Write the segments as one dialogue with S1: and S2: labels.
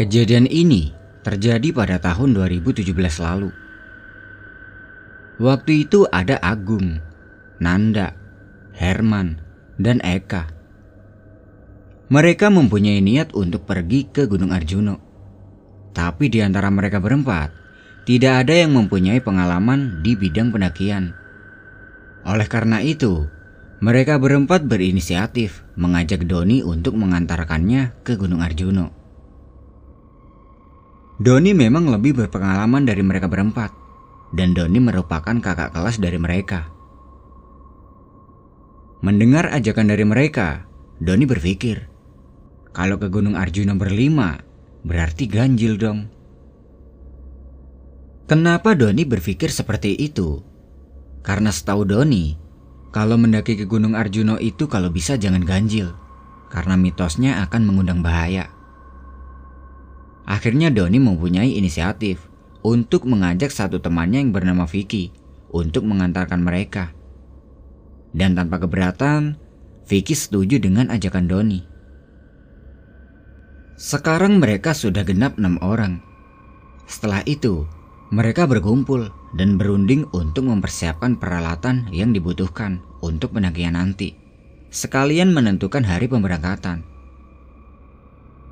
S1: Kejadian ini terjadi pada tahun 2017 lalu. Waktu itu ada Agung, Nanda, Herman, dan Eka. Mereka mempunyai niat untuk pergi ke Gunung Arjuno. Tapi di antara mereka berempat, tidak ada yang mempunyai pengalaman di bidang pendakian. Oleh karena itu, mereka berempat berinisiatif mengajak Doni untuk mengantarkannya ke Gunung Arjuno. Doni memang lebih berpengalaman dari mereka berempat, dan Doni merupakan kakak kelas dari mereka. Mendengar ajakan dari mereka, Doni berpikir, kalau ke Gunung Arjuna berlima, berarti ganjil dong. Kenapa Doni berpikir seperti itu? Karena setahu Doni, kalau mendaki ke Gunung Arjuno itu kalau bisa jangan ganjil, karena mitosnya akan mengundang bahaya. Akhirnya Doni mempunyai inisiatif untuk mengajak satu temannya yang bernama Vicky untuk mengantarkan mereka. Dan tanpa keberatan, Vicky setuju dengan ajakan Doni. Sekarang mereka sudah genap enam orang. Setelah itu, mereka berkumpul dan berunding untuk mempersiapkan peralatan yang dibutuhkan untuk pendakian nanti. Sekalian menentukan hari pemberangkatan.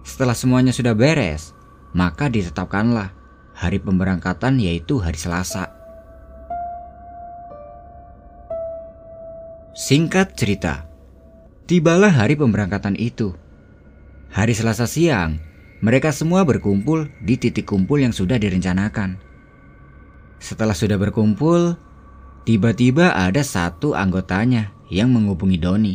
S1: Setelah semuanya sudah beres, maka ditetapkanlah hari pemberangkatan yaitu hari Selasa. Singkat cerita, tibalah hari pemberangkatan itu. Hari Selasa siang, mereka semua berkumpul di titik kumpul yang sudah direncanakan. Setelah sudah berkumpul, tiba-tiba ada satu anggotanya yang menghubungi Doni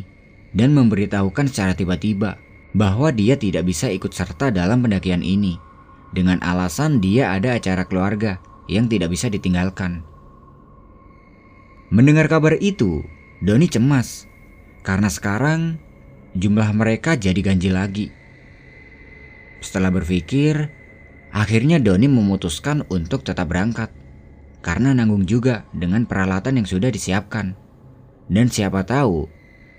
S1: dan memberitahukan secara tiba-tiba bahwa dia tidak bisa ikut serta dalam pendakian ini dengan alasan dia ada acara keluarga yang tidak bisa ditinggalkan. Mendengar kabar itu, Doni cemas karena sekarang jumlah mereka jadi ganjil lagi. Setelah berpikir, akhirnya Doni memutuskan untuk tetap berangkat karena nanggung juga dengan peralatan yang sudah disiapkan. Dan siapa tahu,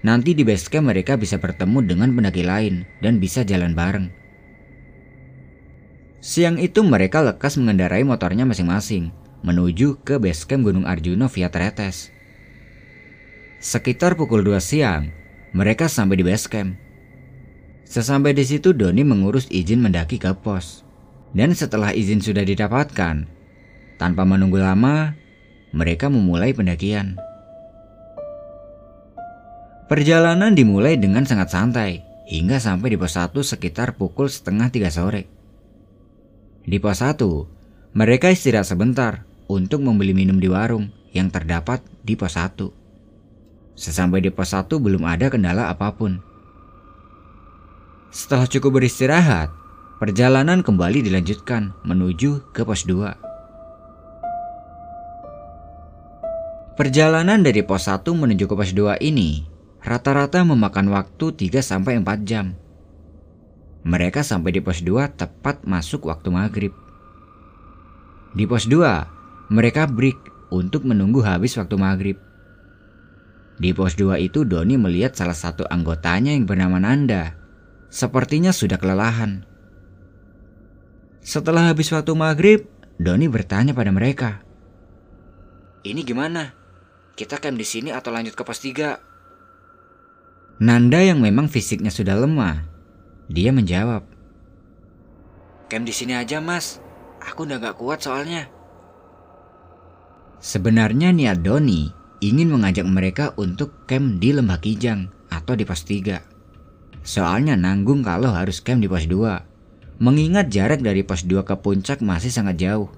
S1: nanti di base camp mereka bisa bertemu dengan pendaki lain dan bisa jalan bareng. Siang itu mereka lekas mengendarai motornya masing-masing menuju ke base camp Gunung Arjuna via Tretes. Sekitar pukul 2 siang, mereka sampai di base camp. Sesampai di situ Doni mengurus izin mendaki ke pos. Dan setelah izin sudah didapatkan, tanpa menunggu lama, mereka memulai pendakian. Perjalanan dimulai dengan sangat santai hingga sampai di pos 1 sekitar pukul setengah tiga sore. Di pos 1, mereka istirahat sebentar untuk membeli minum di warung yang terdapat di pos 1. Sesampai di pos 1 belum ada kendala apa pun. Setelah cukup beristirahat, perjalanan kembali dilanjutkan menuju ke pos 2. Perjalanan dari pos 1 menuju ke pos 2 ini rata-rata memakan waktu 3-4 jam. Mereka sampai di pos 2 tepat masuk waktu maghrib. Di pos 2, mereka break untuk menunggu habis waktu maghrib. Di pos 2 itu Doni melihat salah satu anggotanya yang bernama Nanda. Sepertinya sudah kelelahan. Setelah habis waktu maghrib, Doni bertanya pada mereka. Ini gimana? Kita camp di sini atau lanjut ke pos 3? Nanda yang memang fisiknya sudah lemah dia menjawab, Camp di sini aja mas, aku udah gak kuat soalnya. Sebenarnya niat Doni ingin mengajak mereka untuk camp di Lembah Kijang atau di pos 3. Soalnya nanggung kalau harus camp di pos 2. Mengingat jarak dari pos 2 ke puncak masih sangat jauh.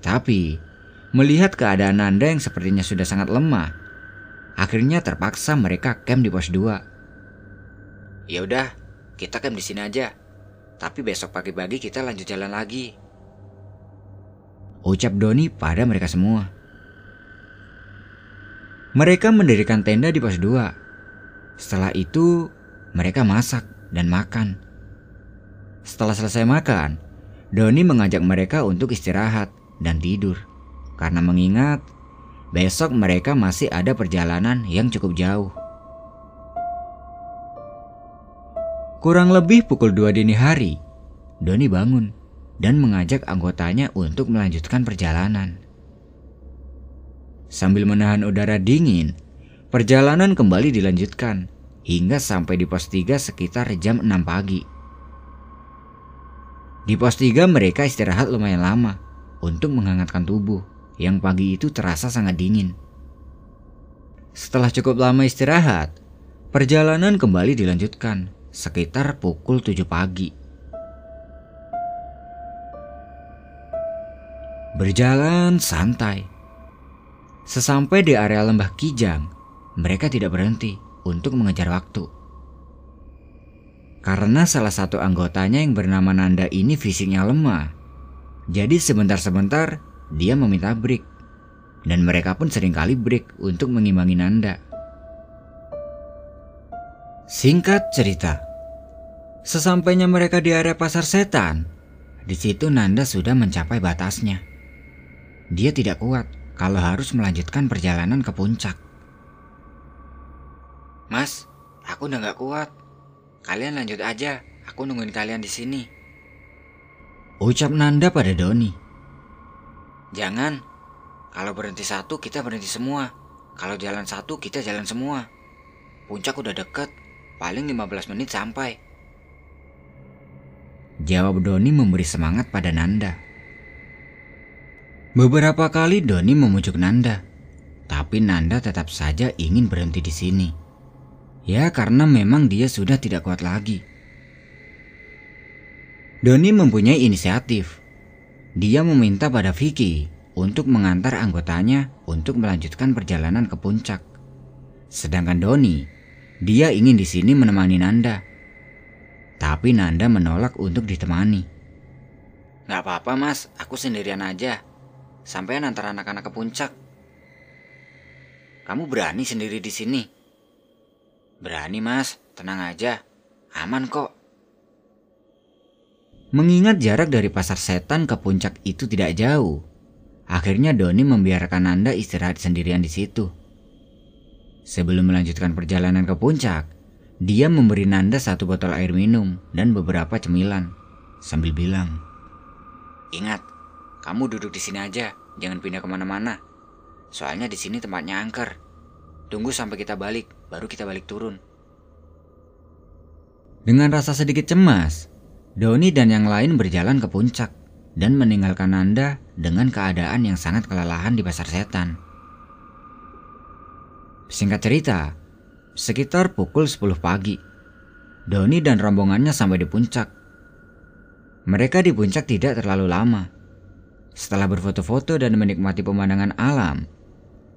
S1: Tapi, melihat keadaan Nanda yang sepertinya sudah sangat lemah, akhirnya terpaksa mereka camp di pos 2. Ya udah, kita camp di sini aja. Tapi besok pagi-pagi kita lanjut jalan lagi. Ucap Doni pada mereka semua. Mereka mendirikan tenda di pos 2. Setelah itu, mereka masak dan makan. Setelah selesai makan, Doni mengajak mereka untuk istirahat dan tidur. Karena mengingat besok mereka masih ada perjalanan yang cukup jauh. Kurang lebih pukul 2 dini hari, Doni bangun dan mengajak anggotanya untuk melanjutkan perjalanan. Sambil menahan udara dingin, perjalanan kembali dilanjutkan hingga sampai di pos 3 sekitar jam 6 pagi. Di pos 3 mereka istirahat lumayan lama untuk menghangatkan tubuh yang pagi itu terasa sangat dingin. Setelah cukup lama istirahat, perjalanan kembali dilanjutkan sekitar pukul 7 pagi. Berjalan santai. Sesampai di area lembah Kijang, mereka tidak berhenti untuk mengejar waktu. Karena salah satu anggotanya yang bernama Nanda ini fisiknya lemah. Jadi sebentar-sebentar dia meminta break. Dan mereka pun sering kali break untuk mengimbangi Nanda. Singkat cerita, sesampainya mereka di area pasar setan, di situ Nanda sudah mencapai batasnya. Dia tidak kuat kalau harus melanjutkan perjalanan ke puncak.
S2: Mas, aku udah gak kuat. Kalian lanjut aja, aku nungguin kalian di sini.
S1: Ucap Nanda pada Doni.
S2: Jangan, kalau berhenti satu kita berhenti semua. Kalau jalan satu kita jalan semua. Puncak udah deket, paling 15 menit sampai.
S1: Jawab Doni memberi semangat pada Nanda. Beberapa kali Doni memujuk Nanda, tapi Nanda tetap saja ingin berhenti di sini. Ya karena memang dia sudah tidak kuat lagi. Doni mempunyai inisiatif. Dia meminta pada Vicky untuk mengantar anggotanya untuk melanjutkan perjalanan ke puncak. Sedangkan Doni, dia ingin di sini menemani Nanda. Tapi Nanda menolak untuk ditemani.
S2: Gak apa-apa mas, aku sendirian aja. Sampai antar anak-anak ke puncak. Kamu berani sendiri di sini? Berani mas, tenang aja. Aman kok.
S1: Mengingat jarak dari pasar setan ke puncak itu tidak jauh, akhirnya Doni membiarkan Nanda istirahat sendirian di situ. Sebelum melanjutkan perjalanan ke puncak, dia memberi Nanda satu botol air minum dan beberapa cemilan sambil bilang,
S2: Ingat, kamu duduk di sini aja, jangan pindah ke mana-mana. Soalnya di sini tempatnya angker. Tunggu sampai kita balik, baru kita balik turun.
S1: Dengan rasa sedikit cemas, Doni dan yang lain berjalan ke puncak dan meninggalkan Nanda dengan keadaan yang sangat kelelahan di pasar setan. Singkat cerita, sekitar pukul 10 pagi, Doni dan rombongannya sampai di puncak. Mereka di puncak tidak terlalu lama, setelah berfoto-foto dan menikmati pemandangan alam,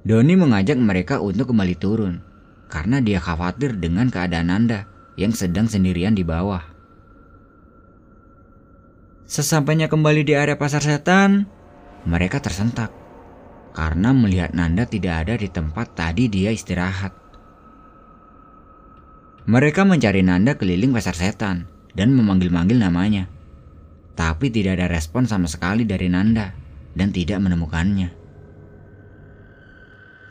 S1: Doni mengajak mereka untuk kembali turun karena dia khawatir dengan keadaan Nanda yang sedang sendirian di bawah. Sesampainya kembali di area pasar setan, mereka tersentak karena melihat Nanda tidak ada di tempat tadi dia istirahat. Mereka mencari Nanda keliling pasar setan dan memanggil-manggil namanya tapi tidak ada respon sama sekali dari Nanda dan tidak menemukannya.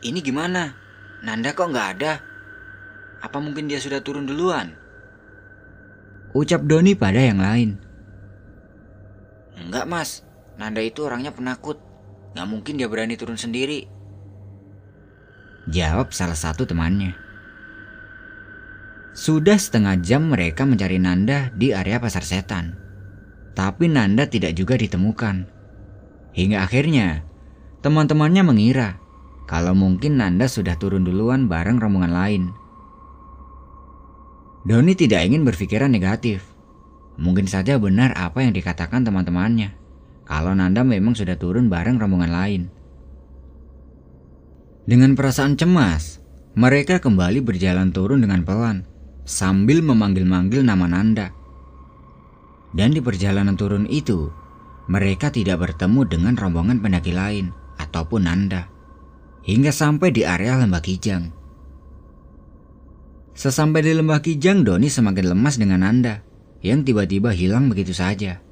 S2: Ini gimana? Nanda kok nggak ada? Apa mungkin dia sudah turun duluan?
S1: Ucap Doni pada yang lain.
S2: Enggak mas, Nanda itu orangnya penakut. Nggak mungkin dia berani turun sendiri.
S1: Jawab salah satu temannya. Sudah setengah jam mereka mencari Nanda di area pasar setan. Tapi Nanda tidak juga ditemukan. Hingga akhirnya, teman-temannya mengira kalau mungkin Nanda sudah turun duluan bareng rombongan lain. Doni tidak ingin berpikiran negatif. Mungkin saja benar apa yang dikatakan teman-temannya. Kalau Nanda memang sudah turun bareng rombongan lain. Dengan perasaan cemas, mereka kembali berjalan turun dengan pelan sambil memanggil-manggil nama Nanda. Dan di perjalanan turun itu, mereka tidak bertemu dengan rombongan pendaki lain ataupun Nanda. Hingga sampai di area Lembah Kijang. Sesampai di Lembah Kijang, Doni semakin lemas dengan Nanda yang tiba-tiba hilang begitu saja.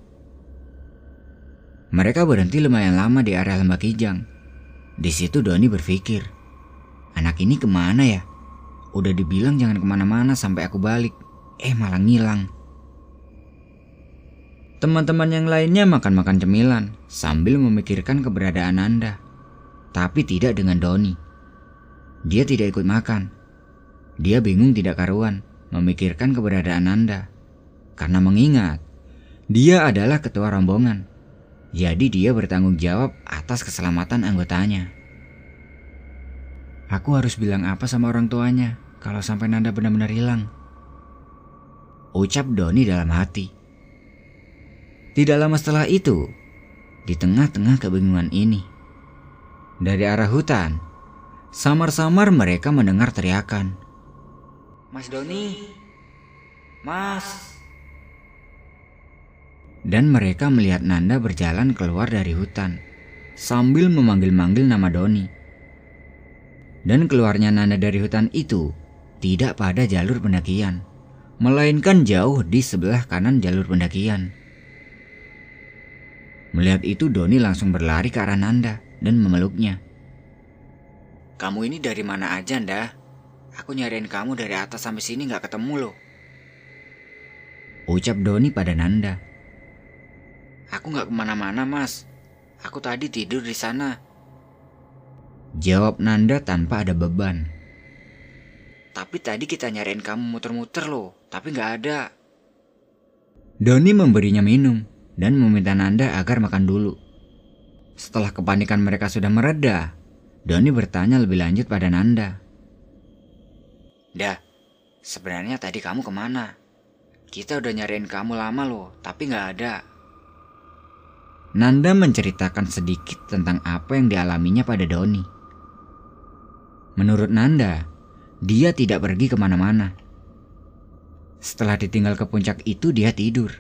S1: Mereka berhenti lumayan lama di area Lembah Kijang. Di situ Doni berpikir, anak ini ke mana ya? Udah dibilang jangan ke mana-mana sampai aku balik, eh malah ngilang. Teman-teman yang lainnya makan-makan cemilan sambil memikirkan keberadaan Nanda. Tapi tidak dengan Doni. Dia tidak ikut makan. Dia bingung tidak karuan memikirkan keberadaan Nanda. Karena mengingat, dia adalah ketua rombongan. Jadi dia bertanggung jawab atas keselamatan anggotanya. Aku harus bilang apa sama orang tuanya kalau sampai Nanda benar-benar hilang? Ucap Doni dalam hati. Tidak lama setelah itu, di tengah-tengah kebingungan ini, dari arah hutan, samar-samar mereka mendengar teriakan.
S2: Mas Doni, Mas.
S1: Dan mereka melihat Nanda berjalan keluar dari hutan sambil memanggil-manggil nama Doni. Dan keluarnya Nanda dari hutan itu tidak pada jalur pendakian, melainkan jauh di sebelah kanan jalur pendakian. Melihat itu Doni langsung berlari ke arah Nanda dan memeluknya.
S2: Kamu ini dari mana aja, Nda? Aku nyariin kamu dari atas sampai sini nggak ketemu loh.
S1: Ucap Doni pada Nanda.
S2: Aku nggak ke mana-mana, Mas. Aku tadi tidur di sana.
S1: Jawab Nanda tanpa ada beban.
S2: Tapi tadi kita nyariin kamu muter-muter loh, tapi nggak ada.
S1: Doni memberinya minum dan meminta Nanda agar makan dulu. Setelah kepanikan mereka sudah mereda, Doni bertanya lebih lanjut pada Nanda.
S2: Dah, sebenarnya tadi kamu ke mana? Kita udah nyariin kamu lama loh, tapi nggak ada.
S1: Nanda menceritakan sedikit tentang apa yang dialaminya pada Doni. Menurut Nanda, dia tidak pergi ke mana-mana. Setelah ditinggal ke puncak itu dia tidur.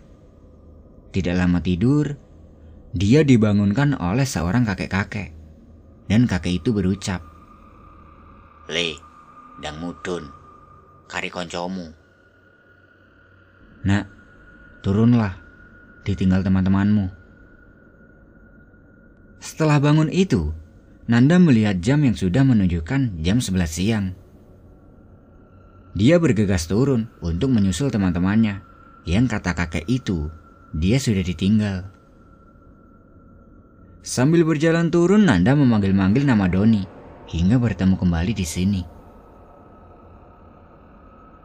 S1: Tidak lama tidur, dia dibangunkan oleh seorang kakek-kakek. Dan kakek itu berucap,
S2: Le, dang mudun, kari koncomu.
S1: Nak, turunlah, ditinggal teman-temanmu. Setelah bangun itu, Nanda melihat jam yang sudah menunjukkan jam 11 siang. Dia bergegas turun untuk menyusul teman-temannya yang kata kakek itu dia sudah ditinggal. Sambil berjalan turun, Nanda memanggil-manggil nama Doni hingga bertemu kembali di sini.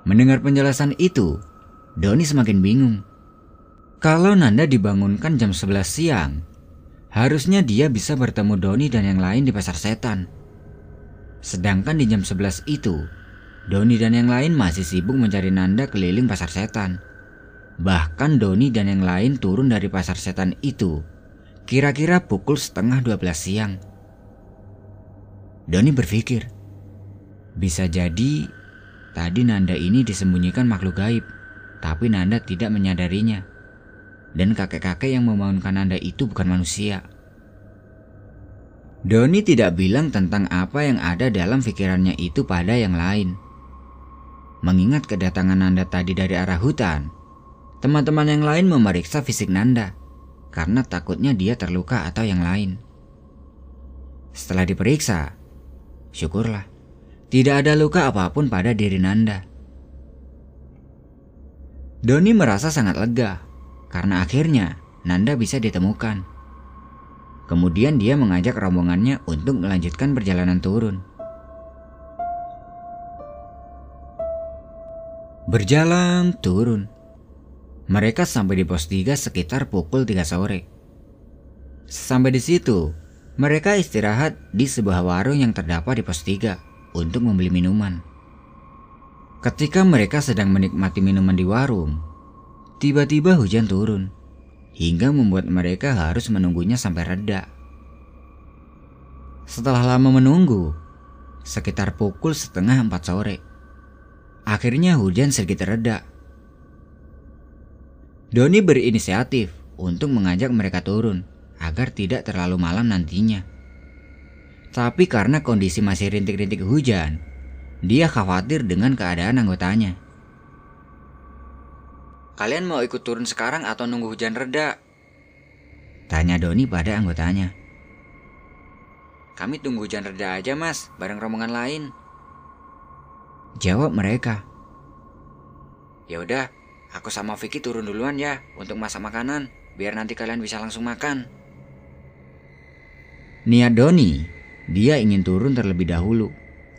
S1: Mendengar penjelasan itu, Doni semakin bingung. Kalau Nanda dibangunkan jam 11 siang, harusnya dia bisa bertemu Doni dan yang lain di pasar setan. Sedangkan di jam 11 itu, Doni dan yang lain masih sibuk mencari Nanda keliling pasar setan. Bahkan Doni dan yang lain turun dari pasar setan itu kira-kira pukul setengah 12 siang. Doni berpikir, bisa jadi tadi Nanda ini disembunyikan makhluk gaib, tapi Nanda tidak menyadarinya. Dan kakek-kakek yang membangunkan Nanda itu bukan manusia. Doni tidak bilang tentang apa yang ada dalam pikirannya itu pada yang lain. Mengingat kedatangan Nanda tadi dari arah hutan, Teman-teman yang lain memeriksa fisik Nanda karena takutnya dia terluka atau yang lain. Setelah diperiksa, syukurlah tidak ada luka apa pun pada diri Nanda. Doni merasa sangat lega karena akhirnya Nanda bisa ditemukan. Kemudian dia mengajak rombongannya untuk melanjutkan perjalanan turun. Berjalan turun. Mereka sampai di pos 3 sekitar pukul 3 sore. Sampai di situ, mereka istirahat di sebuah warung yang terdapat di pos 3 untuk membeli minuman. Ketika mereka sedang menikmati minuman di warung, tiba-tiba hujan turun hingga membuat mereka harus menunggunya sampai reda. Setelah lama menunggu, sekitar pukul setengah empat sore, akhirnya hujan sedikit reda Doni berinisiatif untuk mengajak mereka turun agar tidak terlalu malam nantinya. Tapi karena kondisi masih rintik-rintik hujan, dia khawatir dengan keadaan anggotanya.
S2: Kalian mau ikut turun sekarang atau nunggu hujan reda?
S1: Tanya Doni pada anggotanya.
S2: Kami tunggu hujan reda aja mas, bareng rombongan lain.
S1: Jawab mereka.
S2: Ya udah, Aku sama Vicky turun duluan ya untuk masak makanan. biar nanti kalian bisa langsung makan.
S1: Niat Doni, dia ingin turun terlebih dahulu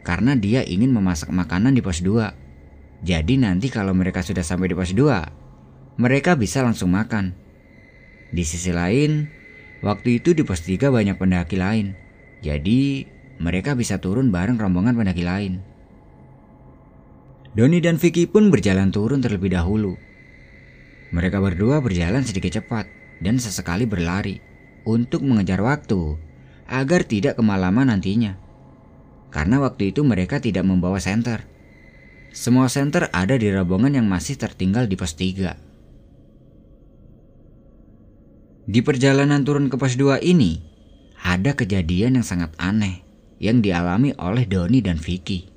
S1: karena dia ingin memasak makanan di pos 2. Jadi nanti kalau mereka sudah sampai di pos 2, mereka bisa langsung makan. Di sisi lain, waktu itu di pos 3 banyak pendaki lain. Jadi mereka bisa turun bareng rombongan pendaki lain. Doni dan Vicky pun berjalan turun terlebih dahulu. Mereka berdua berjalan sedikit cepat dan sesekali berlari untuk mengejar waktu agar tidak kemalaman nantinya. Karena waktu itu mereka tidak membawa senter. Semua senter ada di rombongan yang masih tertinggal di pos 3. Di perjalanan turun ke pos 2 ini, ada kejadian yang sangat aneh yang dialami oleh Doni dan Vicky.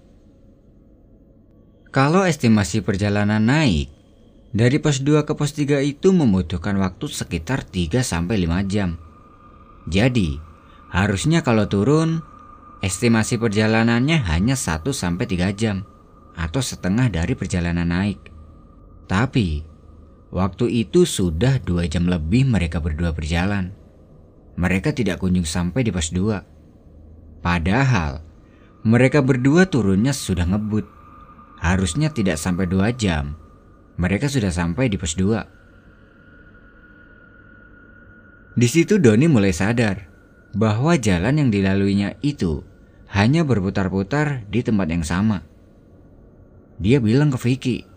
S1: Kalau estimasi perjalanan naik, dari pos 2 ke pos 3 itu membutuhkan waktu sekitar 3 5 jam. Jadi, Harusnya kalau turun, estimasi perjalanannya hanya 1-3 jam atau setengah dari perjalanan naik. Tapi, waktu itu sudah dua jam lebih mereka berdua berjalan. Mereka tidak kunjung sampai di pos 2. Padahal, mereka berdua turunnya sudah ngebut. Harusnya tidak sampai dua jam. Mereka sudah sampai di pos 2. Di situ Doni mulai sadar bahwa jalan yang dilaluinya itu hanya berputar-putar di tempat yang sama. Dia bilang ke Vicky,
S2: Vic,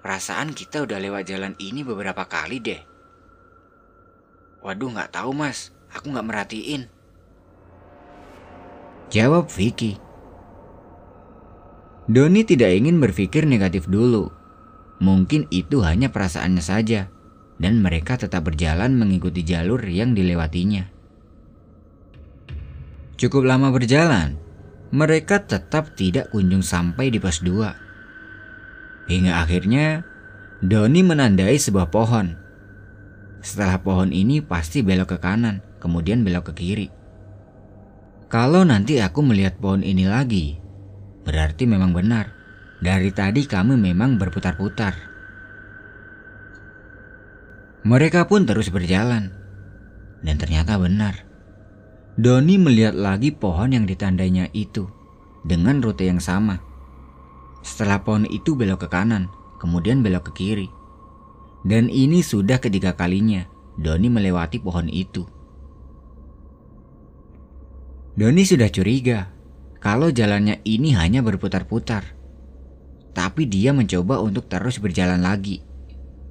S2: perasaan kita udah lewat jalan ini beberapa kali deh. Waduh nggak tahu mas, aku nggak merhatiin.
S1: Jawab Vicky. Doni tidak ingin berpikir negatif dulu. Mungkin itu hanya perasaannya saja dan mereka tetap berjalan mengikuti jalur yang dilewatinya. Cukup lama berjalan, mereka tetap tidak kunjung sampai di pos 2. Hingga akhirnya, Doni menandai sebuah pohon. Setelah pohon ini pasti belok ke kanan, kemudian belok ke kiri. Kalau nanti aku melihat pohon ini lagi, berarti memang benar. Dari tadi kami memang berputar-putar. Mereka pun terus berjalan. Dan ternyata benar. Doni melihat lagi pohon yang ditandainya itu dengan rute yang sama. Setelah pohon itu belok ke kanan, kemudian belok ke kiri. Dan ini sudah ketiga kalinya Doni melewati pohon itu. Doni sudah curiga kalau jalannya ini hanya berputar-putar. Tapi dia mencoba untuk terus berjalan lagi.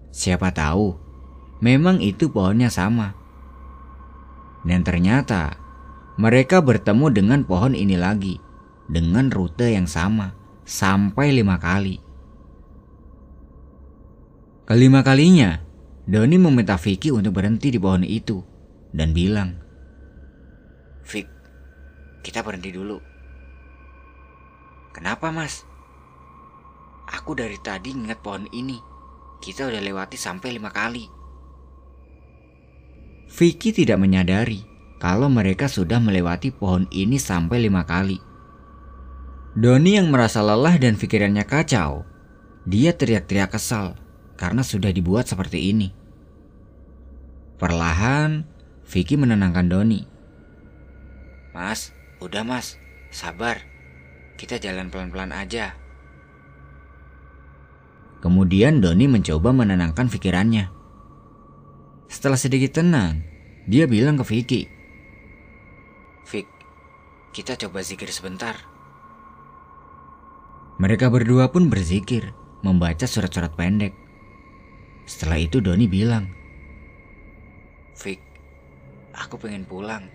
S1: Siapa tahu Memang itu pohonnya sama. Dan ternyata mereka bertemu dengan pohon ini lagi dengan rute yang sama sampai lima kali. Kelima kalinya, Doni meminta Vicky untuk berhenti di pohon itu dan bilang,
S2: Vic, kita berhenti dulu. Kenapa mas? Aku dari tadi ingat pohon ini. Kita udah lewati sampai lima kali.
S1: Vicky tidak menyadari kalau mereka sudah melewati pohon ini sampai lima kali. Doni yang merasa lelah dan pikirannya kacau, dia teriak-teriak kesal karena sudah dibuat seperti ini. Perlahan, Vicky menenangkan Doni.
S2: Mas, udah mas, sabar. Kita jalan pelan-pelan aja.
S1: Kemudian Doni mencoba menenangkan pikirannya. Setelah sedikit tenang, dia bilang ke Vicky.
S2: Vic, kita coba zikir sebentar.
S1: Mereka berdua pun berzikir, membaca surat-surat pendek. Setelah itu Doni bilang,
S2: Vic, aku pengen pulang.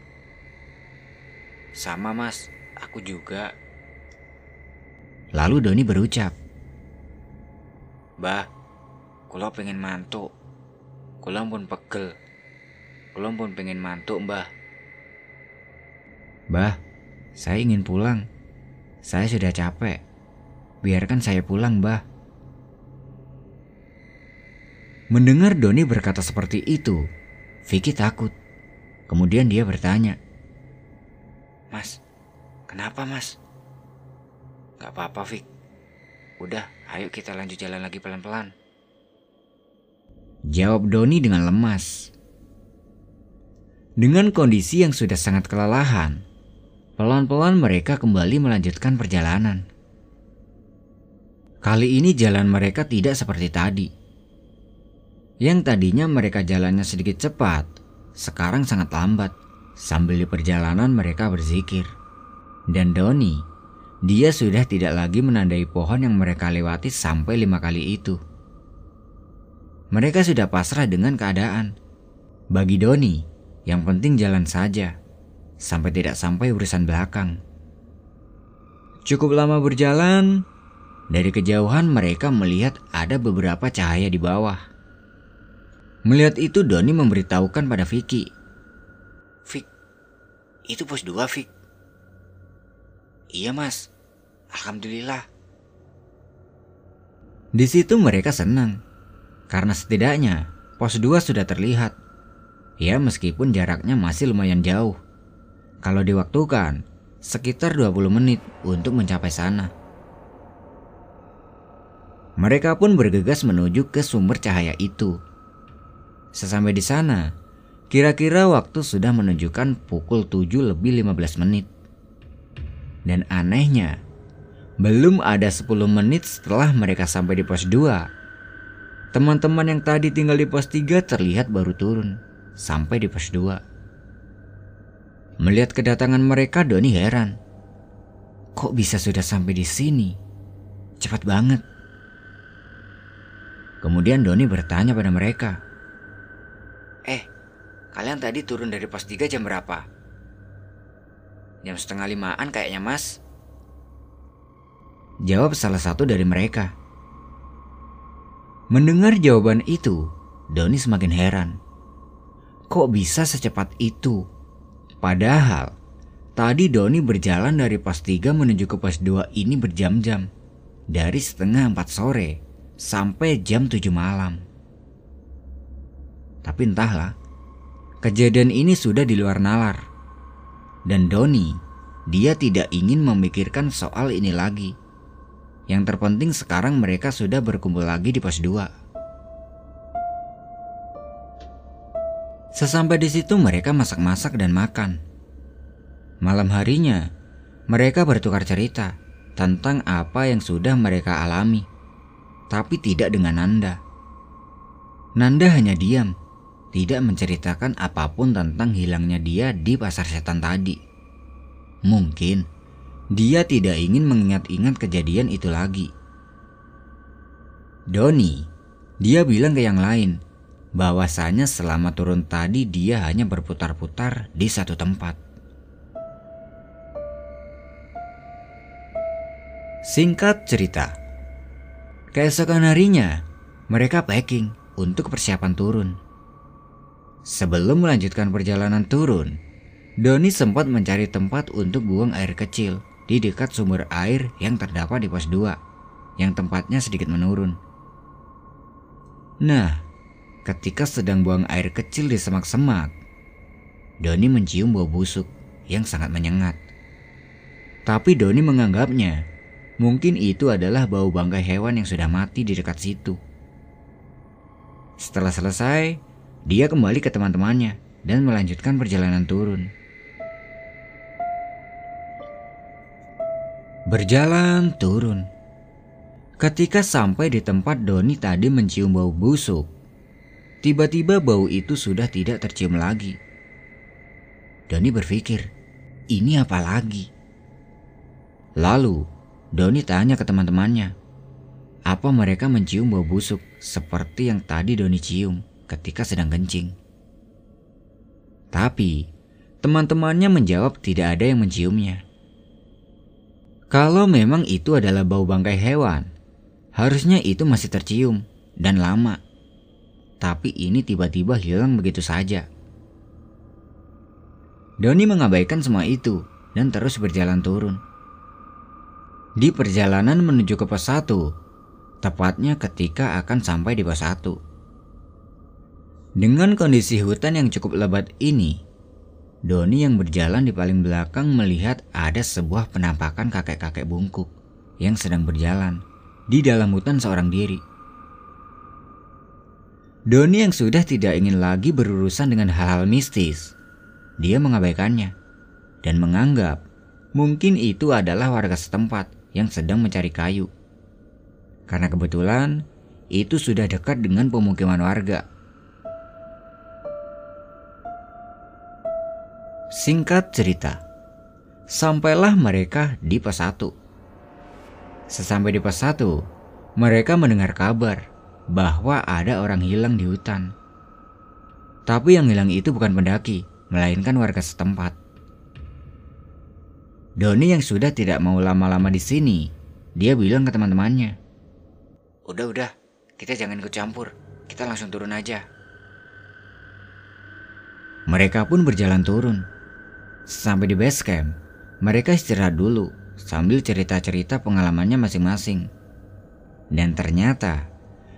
S2: Sama mas, aku juga.
S1: Lalu Doni berucap,
S2: Bah, kulo pengen mantuk. Kulang pun pegel. Kulang pun pengen mantuk, Mbah.
S1: Mbah, saya ingin pulang. Saya sudah capek. Biarkan saya pulang, Mbah. Mendengar Doni berkata seperti itu, Vicky takut. Kemudian dia bertanya,
S2: Mas, kenapa mas? Gak apa-apa Vic. Udah, ayo kita lanjut jalan lagi pelan-pelan.
S1: Jawab Doni dengan lemas. Dengan kondisi yang sudah sangat kelelahan, pelan-pelan mereka kembali melanjutkan perjalanan. Kali ini jalan mereka tidak seperti tadi. Yang tadinya mereka jalannya sedikit cepat, sekarang sangat lambat. Sambil di perjalanan mereka berzikir. Dan Doni, dia sudah tidak lagi menandai pohon yang mereka lewati sampai lima kali itu. Mereka sudah pasrah dengan keadaan. Bagi Doni, yang penting jalan saja, sampai tidak sampai urusan belakang. Cukup lama berjalan, dari kejauhan mereka melihat ada beberapa cahaya di bawah. Melihat itu Doni memberitahukan pada Vicky.
S2: Vic, itu pos dua Vic. Iya mas, Alhamdulillah.
S1: Di situ mereka senang, karena setidaknya pos 2 sudah terlihat. Ya meskipun jaraknya masih lumayan jauh. Kalau diwaktukan, sekitar 20 menit untuk mencapai sana. Mereka pun bergegas menuju ke sumber cahaya itu. Sesampai di sana, kira-kira waktu sudah menunjukkan pukul 7 lebih 15 menit. Dan anehnya, belum ada 10 menit setelah mereka sampai di pos 2. Teman-teman yang tadi tinggal di pos 3 terlihat baru turun sampai di pos 2. Melihat kedatangan mereka, Doni heran. Kok bisa sudah sampai di sini? Cepat banget. Kemudian Doni bertanya pada mereka.
S2: Eh, kalian tadi turun dari pos 3 jam berapa? Jam setengah limaan kayaknya mas.
S1: Jawab salah satu dari mereka. Mendengar jawaban itu, Doni semakin heran. Kok bisa secepat itu? Padahal tadi Doni berjalan dari pos 3 menuju ke pos 2 ini berjam-jam. Dari setengah 4 sore sampai jam 7 malam. Tapi entahlah, kejadian ini sudah di luar nalar. Dan Doni, dia tidak ingin memikirkan soal ini lagi. Yang terpenting sekarang mereka sudah berkumpul lagi di pos 2. Sesampai di situ mereka masak-masak dan makan. Malam harinya, mereka bertukar cerita tentang apa yang sudah mereka alami, tapi tidak dengan Nanda. Nanda hanya diam, tidak menceritakan apa pun tentang hilangnya dia di pasar setan tadi. Mungkin dia tidak ingin mengingat-ingat kejadian itu lagi. Doni, dia bilang ke yang lain bahwasanya selama turun tadi dia hanya berputar-putar di satu tempat. Singkat cerita, keesokan harinya mereka packing untuk persiapan turun. Sebelum melanjutkan perjalanan turun, Doni sempat mencari tempat untuk buang air kecil di dekat sumber air yang terdapat di pos 2, yang tempatnya sedikit menurun. Nah, ketika sedang buang air kecil di semak-semak. Doni mencium bau busuk yang sangat menyengat. Tapi Doni menganggapnya mungkin itu adalah bau bangkai hewan yang sudah mati di dekat situ. Setelah selesai, dia kembali ke teman-temannya dan melanjutkan perjalanan turun. Berjalan turun. Ketika sampai di tempat Doni tadi mencium bau busuk, Tiba-tiba bau itu sudah tidak tercium lagi. Doni berpikir, ini apa lagi? Lalu, Doni tanya ke teman-temannya, apa mereka mencium bau busuk seperti yang tadi Doni cium ketika sedang kencing? Tapi, teman-temannya menjawab tidak ada yang menciumnya. Kalau memang itu adalah bau bangkai hewan, harusnya itu masih tercium dan lama tapi ini tiba-tiba hilang begitu saja. Doni mengabaikan semua itu dan terus berjalan turun. Di perjalanan menuju ke pos 1, tepatnya ketika akan sampai di pos 1. Dengan kondisi hutan yang cukup lebat ini, Doni yang berjalan di paling belakang melihat ada sebuah penampakan kakek-kakek bungkuk yang sedang berjalan di dalam hutan seorang diri. Doni yang sudah tidak ingin lagi berurusan dengan hal-hal mistis, dia mengabaikannya dan menganggap mungkin itu adalah warga setempat yang sedang mencari kayu. Karena kebetulan itu sudah dekat dengan pemukiman warga. Singkat cerita, sampailah mereka di pos 1. Sesampai di pos 1, mereka mendengar kabar bahwa ada orang hilang di hutan. Tapi yang hilang itu bukan pendaki, melainkan warga setempat. Doni yang sudah tidak mau lama-lama di sini, dia bilang ke teman-temannya,
S2: Udah, udah, kita jangan ikut campur. Kita langsung turun aja.
S1: Mereka pun berjalan turun. Sampai di base camp, mereka istirahat dulu sambil cerita-cerita pengalamannya masing-masing. Dan ternyata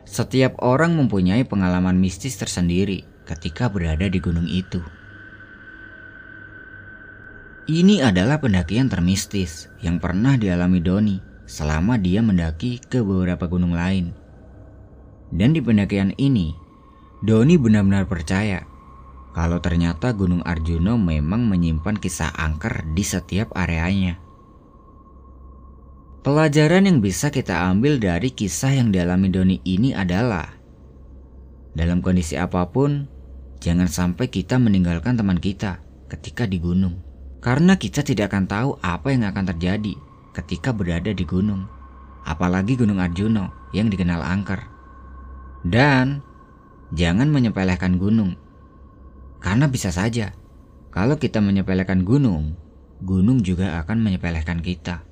S1: setiap orang mempunyai pengalaman mistis tersendiri ketika berada di gunung itu. Ini adalah pendakian termistis yang pernah dialami Doni selama dia mendaki ke beberapa gunung lain. Dan di pendakian ini, Doni benar-benar percaya kalau ternyata Gunung Arjuno memang menyimpan kisah angker di setiap areanya. Pelajaran yang bisa kita ambil dari kisah yang dialami Doni ini adalah dalam kondisi apa pun, jangan sampai kita meninggalkan teman kita ketika di gunung. Karena kita tidak akan tahu apa yang akan terjadi ketika berada di gunung. Apalagi Gunung Arjuno yang dikenal angker. Dan jangan menyepelekan gunung. Karena bisa saja kalau kita menyepelekan gunung, gunung juga akan menyepelekan kita.